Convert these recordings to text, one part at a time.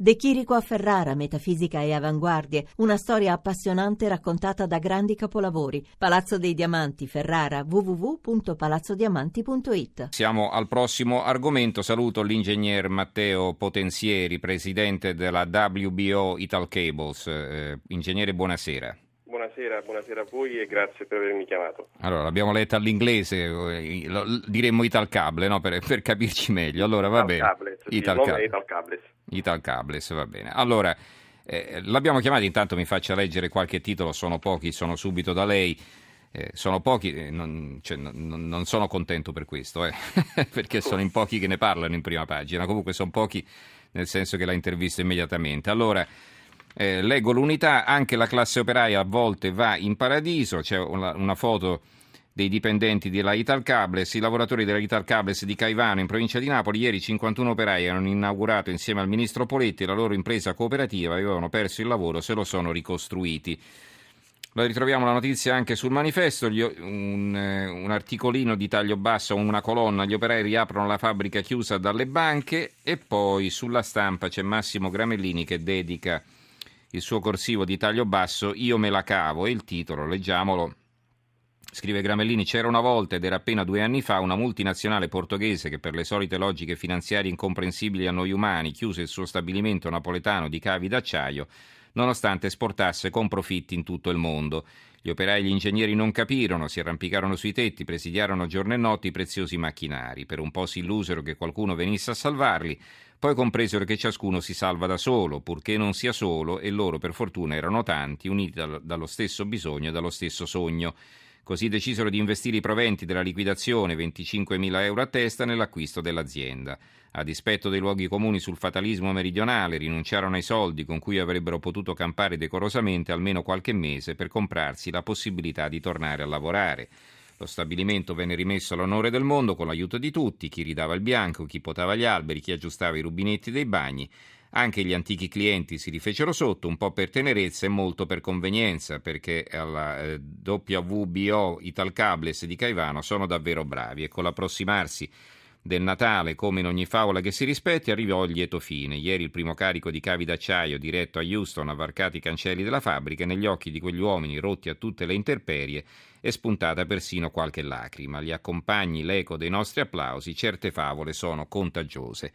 De Chirico a Ferrara, metafisica e avanguardie, una storia appassionante raccontata da grandi capolavori. Palazzo dei Diamanti, Ferrara, www.palazzodiamanti.it. Siamo al prossimo argomento. Saluto l'ingegner Matteo Potenzieri, presidente della WBO Ital Cables. Eh, ingegnere, buonasera. Buonasera, buonasera a voi e grazie per avermi chiamato. Allora, l'abbiamo letta all'inglese, eh, diremmo Ital Cable, no? per, per, capirci meglio. Allora, va bene. Cables, sì, Ital, Cable. Ital Cables. Ital Cables, va bene. Allora, eh, l'abbiamo chiamato, intanto mi faccia leggere qualche titolo, sono pochi, sono subito da lei. Eh, sono pochi, eh, non, cioè, non, non, sono contento per questo, eh, perché sono in pochi che ne parlano in prima pagina, comunque sono pochi nel senso che la intervisto immediatamente. Allora, eh, leggo l'unità, anche la classe operaia a volte va in paradiso, c'è una, una foto dei dipendenti della Italcables, i lavoratori della Italcables di Caivano in provincia di Napoli, ieri 51 operai hanno inaugurato insieme al ministro Poletti. La loro impresa cooperativa, avevano perso il lavoro, se lo sono ricostruiti. Lo ritroviamo la notizia anche sul manifesto, un, eh, un, articolino di taglio basso, una colonna, gli operai riaprono la fabbrica chiusa dalle banche e poi sulla stampa c'è Massimo Gramellini che dedica il suo corsivo di taglio basso Io me la cavo e il titolo, leggiamolo, Scrive Gramellini, c'era una volta ed era appena due anni fa una multinazionale portoghese che per le solite logiche finanziarie incomprensibili a noi umani chiuse il suo stabilimento napoletano di cavi d'acciaio nonostante esportasse con profitti in tutto il mondo. Gli operai e gli ingegneri non capirono, si arrampicarono sui tetti, presidiarono giorno e notte i preziosi macchinari. Per un po' si illusero che qualcuno venisse a salvarli, poi compresero che ciascuno si salva da solo, purché non sia solo, e loro per fortuna erano tanti, uniti dallo stesso bisogno e dallo stesso sogno. Così decisero di investire i proventi della liquidazione, 25.000 euro a testa, nell'acquisto dell'azienda. A dispetto dei luoghi comuni sul fatalismo meridionale, rinunciarono ai soldi con cui avrebbero potuto campare decorosamente almeno qualche mese per comprarsi la possibilità di tornare a lavorare. Lo stabilimento venne rimesso all'onore del mondo con l'aiuto di tutti, chi ridava il bianco, chi potava gli alberi, chi aggiustava i rubinetti dei bagni. Anche gli antichi clienti si rifecero sotto, un po' per tenerezza e molto per convenienza, perché alla eh, WBO Italcables di Caivano sono davvero bravi e con l'approssimarsi del Natale, come in ogni favola che si rispetti, arrivò il lieto fine. Ieri il primo carico di cavi d'acciaio diretto a Houston ha varcato i cancelli della fabbrica e negli occhi di quegli uomini rotti a tutte le interperie è spuntata persino qualche lacrima. Li accompagni l'eco dei nostri applausi, certe favole sono contagiose.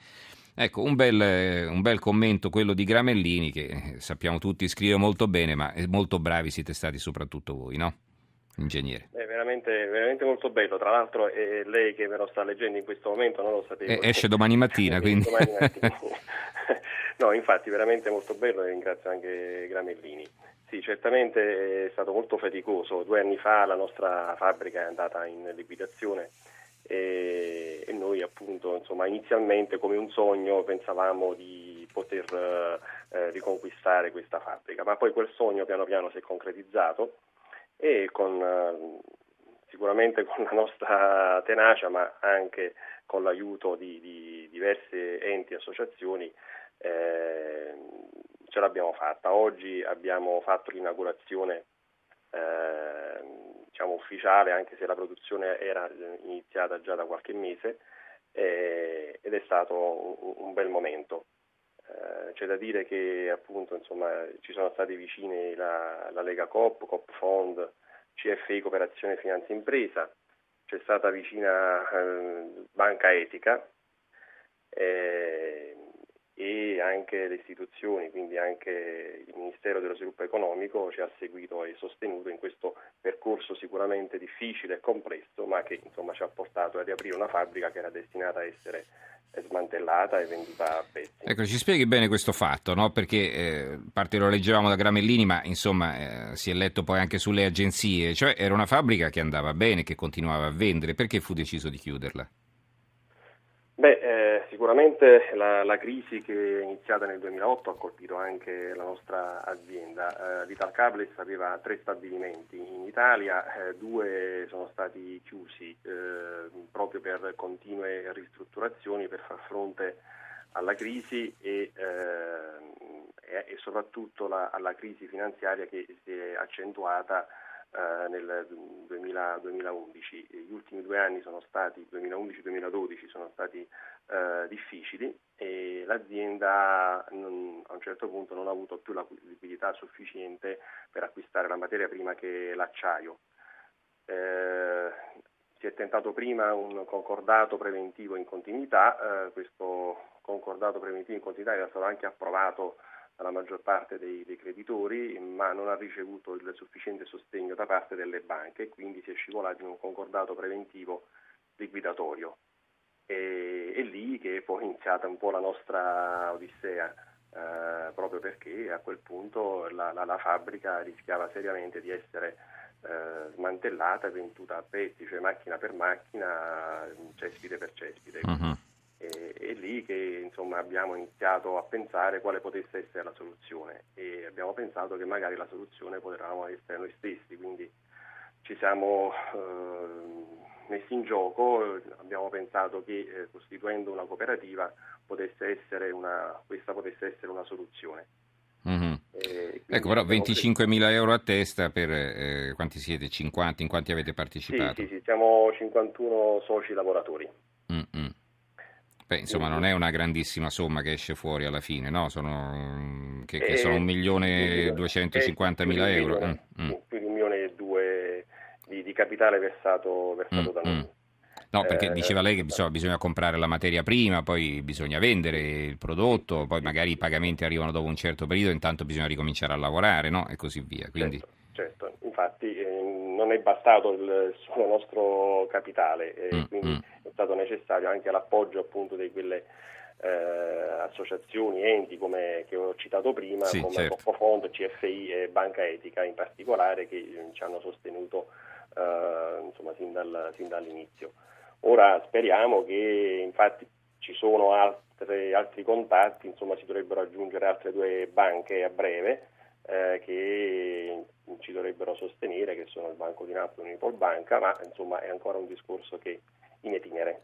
Ecco, un bel, un bel, commento quello di Gramellini, che eh, sappiamo tutti scrive molto bene, ma molto bravi siete stati soprattutto voi, no? Ingegnere. È veramente, veramente molto bello, tra l'altro è lei che me lo sta leggendo in questo momento, non lo sapevo. Eh, esce domani mattina, quindi. domani mattina. no, infatti veramente molto bello e ringrazio anche Gramellini. Sì, certamente è stato molto faticoso. Due anni fa la nostra fabbrica è andata in liquidazione e, e noi appunto insomma, inizialmente come un sogno pensavamo di poter eh, riconquistare questa fabbrica, ma poi quel sogno piano piano si è concretizzato e con, eh, sicuramente con la nostra tenacia ma anche con l'aiuto di, di diverse enti e associazioni eh, ce l'abbiamo fatta. Oggi abbiamo fatto l'inaugurazione eh, diciamo, ufficiale, anche se la produzione era iniziata già da qualche mese, eh, ed è stato un, un bel momento. Eh, c'è da dire che appunto, insomma, ci sono stati vicini la, la Lega Coop, Coop Fond, CFI Cooperazione Finanza Impresa, c'è stata vicina eh, Banca Etica, eh, e anche le istituzioni, quindi anche il Ministero dello Sviluppo Economico ci ha seguito e sostenuto in questo percorso sicuramente difficile e complesso, ma che insomma, ci ha portato a riaprire una fabbrica che era destinata a essere smantellata e venduta a pezzi. Ecco, ci spieghi bene questo fatto, no? perché eh, parte lo leggevamo da Gramellini, ma insomma eh, si è letto poi anche sulle agenzie, cioè era una fabbrica che andava bene, che continuava a vendere, perché fu deciso di chiuderla? Beh, eh, sicuramente la, la, crisi che è iniziata nel 2008 ha colpito anche la nostra azienda. Eh, L'Ital Cables aveva tre stabilimenti in Italia, eh, due sono stati chiusi eh, proprio per continue ristrutturazioni per far fronte alla crisi e, eh, e soprattutto la, alla crisi finanziaria che si è accentuata eh, nel 2000, 2011. Gli ultimi due anni sono stati, 2011-2012, sono stati eh, difficili e l'azienda non, a un certo punto non ha avuto più la liquidità sufficiente per acquistare la materia prima che l'acciaio. Eh, si è tentato prima un concordato preventivo in continuità, eh, questo concordato preventivo in continuità era stato anche approvato dalla maggior parte dei, dei, creditori, ma non ha ricevuto il sufficiente sostegno da parte delle banche, quindi si è scivolati in un concordato preventivo liquidatorio. E, è lì che è poi iniziata un po' la nostra odissea, eh, proprio perché a quel punto la, la, la fabbrica rischiava seriamente di essere eh, smantellata e venduta a pezzi, cioè macchina per macchina, cespite per cespite. Uh-huh. Lì che insomma, abbiamo iniziato a pensare quale potesse essere la soluzione e abbiamo pensato che magari la soluzione potevamo essere noi stessi, quindi ci siamo eh, messi in gioco, abbiamo pensato che eh, costituendo una cooperativa potesse una, questa potesse essere una soluzione. Mm-hmm. ecco, però 25.000 euro a testa per eh, quanti siete? 50? In quanti avete partecipato? Sì, sì, sì siamo 51 soci lavoratori. Mm-hmm. Beh, insomma, non è una grandissima somma che esce fuori alla fine, no? Sono, che, che eh, sono 1.250.000 eh, euro. Mm, mm. Più di un milione e due di, di capitale versato, versato mm, da noi. Mm. No, perché eh, diceva lei che bisogna, bisogna, comprare la materia prima, poi bisogna vendere il prodotto, poi magari i pagamenti arrivano dopo un certo periodo, intanto bisogna ricominciare a lavorare, no? E così via. Quindi... Certo, certo. infatti eh, non è bastato il solo nostro capitale, eh, mm, quindi mm. Stato necessario anche l'appoggio appunto di quelle eh, associazioni, enti come, che ho citato prima, sì, come certo. Fondo, CFI e Banca Etica in particolare, che eh, ci hanno sostenuto eh, insomma, sin, dal, sin dall'inizio. Ora speriamo che infatti ci sono altre, altri contatti, insomma si dovrebbero aggiungere altre due banche a breve eh, che ci dovrebbero sostenere, che sono il Banco di Napoli e l'Unipol Banca, ma insomma è ancora un discorso che in etinere.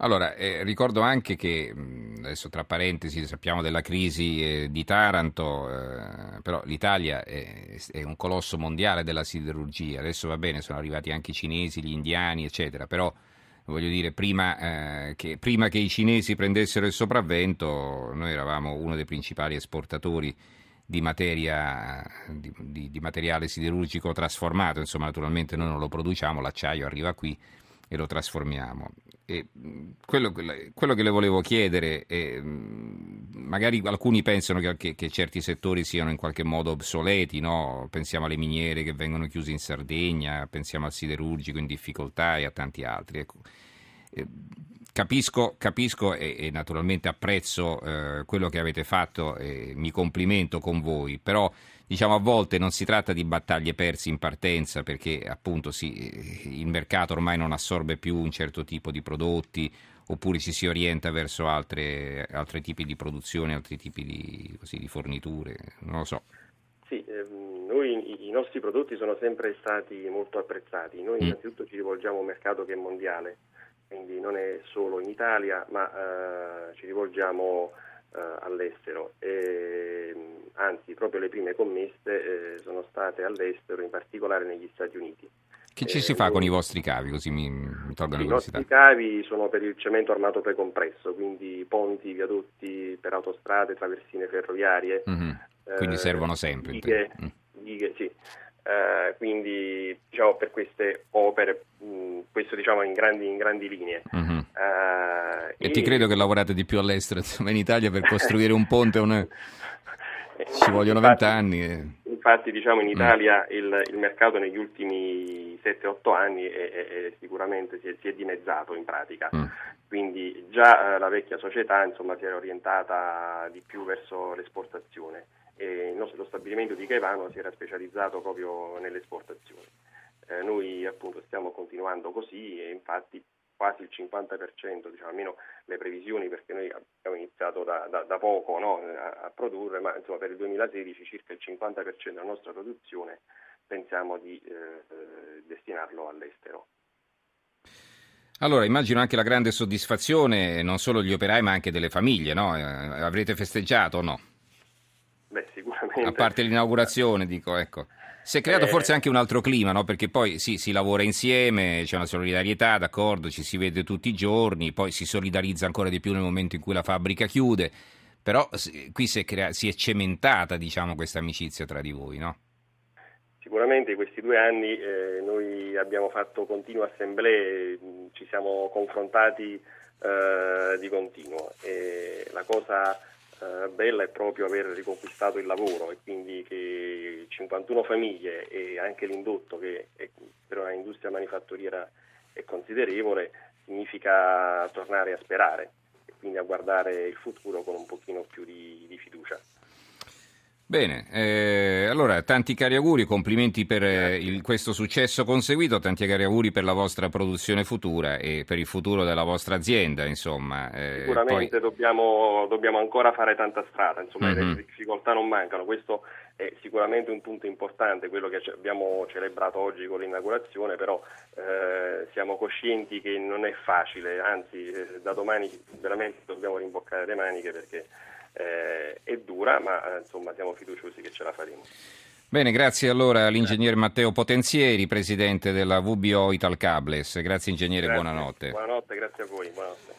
Allora, eh, ricordo anche che, adesso tra parentesi, sappiamo della crisi eh, di Taranto, eh, però l'Italia è, è, un colosso mondiale della siderurgia, adesso va bene, sono arrivati anche i cinesi, gli indiani, eccetera, però voglio dire, prima, eh, che, prima, che, i cinesi prendessero il sopravvento, noi eravamo uno dei principali esportatori di, materia, di, di, di materiale siderurgico trasformato, insomma naturalmente noi non lo produciamo, l'acciaio arriva qui e lo trasformiamo. E quello, quello, che le volevo chiedere è, magari alcuni pensano che, che, che, certi settori siano in qualche modo obsoleti, no? pensiamo alle miniere che vengono chiuse in Sardegna, pensiamo al siderurgico in difficoltà e a tanti altri. Ecco. Capisco, capisco e, e, naturalmente apprezzo eh, quello che avete fatto e mi complimento con voi, però diciamo a volte non si tratta di battaglie perse in partenza perché appunto sì, il mercato ormai non assorbe più un certo tipo di prodotti oppure ci si orienta verso altre, altri tipi di produzione, altri tipi di, così, di forniture, non lo so. Sì, ehm, noi i, nostri prodotti sono sempre stati molto apprezzati, noi mm. innanzitutto ci rivolgiamo a un mercato che è mondiale quindi non è solo in Italia, ma eh, ci rivolgiamo eh, all'estero. E, anzi, proprio le prime commesse eh, sono state all'estero, in particolare negli Stati Uniti. Che ci si fa con i vostri cavi, così mi, mi tolgono I nostri cavi sono per il cemento armato precompresso, quindi ponti, viadotti per autostrade, traversine ferroviarie. Mm-hmm. Quindi servono sempre. Dighe, mm. dighe sì. Uh, quindi diciamo, per queste opere, questo diciamo in grandi, in grandi linee. Uh-huh. Uh, e, e, ti credo che lavorate di più all'estero, insomma, in Italia per costruire un ponte un... ci vogliono vent'anni. E... Infatti diciamo in mm. Italia mm. il, il, mercato negli ultimi 7-8 anni è, è, è sicuramente si è, si è, dimezzato in pratica. Mm. Quindi già uh, la vecchia società insomma, si era orientata di più verso l'esportazione e il nostro stabilimento di Caivano si era specializzato proprio nell'esportazione. Eh, noi appunto stiamo continuando così e infatti quasi il 50%, diciamo, almeno le previsioni, perché noi abbiamo iniziato da, da, da poco no, a, a, produrre, ma insomma, per il 2016 circa il 50% della nostra produzione pensiamo di eh, destinarlo all'estero. Allora, immagino anche la grande soddisfazione non solo degli operai ma anche delle famiglie, no? Eh, avrete festeggiato o no? A parte l'inaugurazione, dico, ecco. Si è creato eh, forse anche un altro clima, no? perché poi sì, si lavora insieme, c'è una solidarietà, d'accordo, ci si vede tutti i giorni, poi si solidarizza ancora di più nel momento in cui la fabbrica chiude, però qui si è, crea- si è cementata diciamo, questa amicizia tra di voi, no? Sicuramente in questi due anni eh, noi abbiamo fatto continue assemblee, ci siamo confrontati eh, di continuo e la cosa eh, bella è proprio aver riconquistato il lavoro e quindi che 51 famiglie e anche l'indotto che è, per una industria manifatturiera è considerevole significa tornare a sperare e quindi a guardare il futuro con un pochino più. Bene, eh, allora tanti cari auguri, complimenti per eh, il, questo successo conseguito, tanti cari auguri per la vostra produzione futura e per il futuro della vostra azienda, insomma. Eh, Sicuramente poi... dobbiamo, dobbiamo, ancora fare tanta strada, insomma mm-hmm. le difficoltà non mancano, questo è sicuramente un punto importante, quello che abbiamo celebrato oggi con l'inaugurazione, però eh, siamo coscienti che non è facile, anzi eh, da domani veramente dobbiamo rimboccare le maniche perché eh, è dura, ma eh, insomma siamo fiduciosi che ce la faremo. Bene, grazie allora all'ingegner Matteo Potenzieri, presidente della VBO Italcables. Grazie ingegnere, grazie. buonanotte. Buonanotte, grazie a voi. Buonanotte.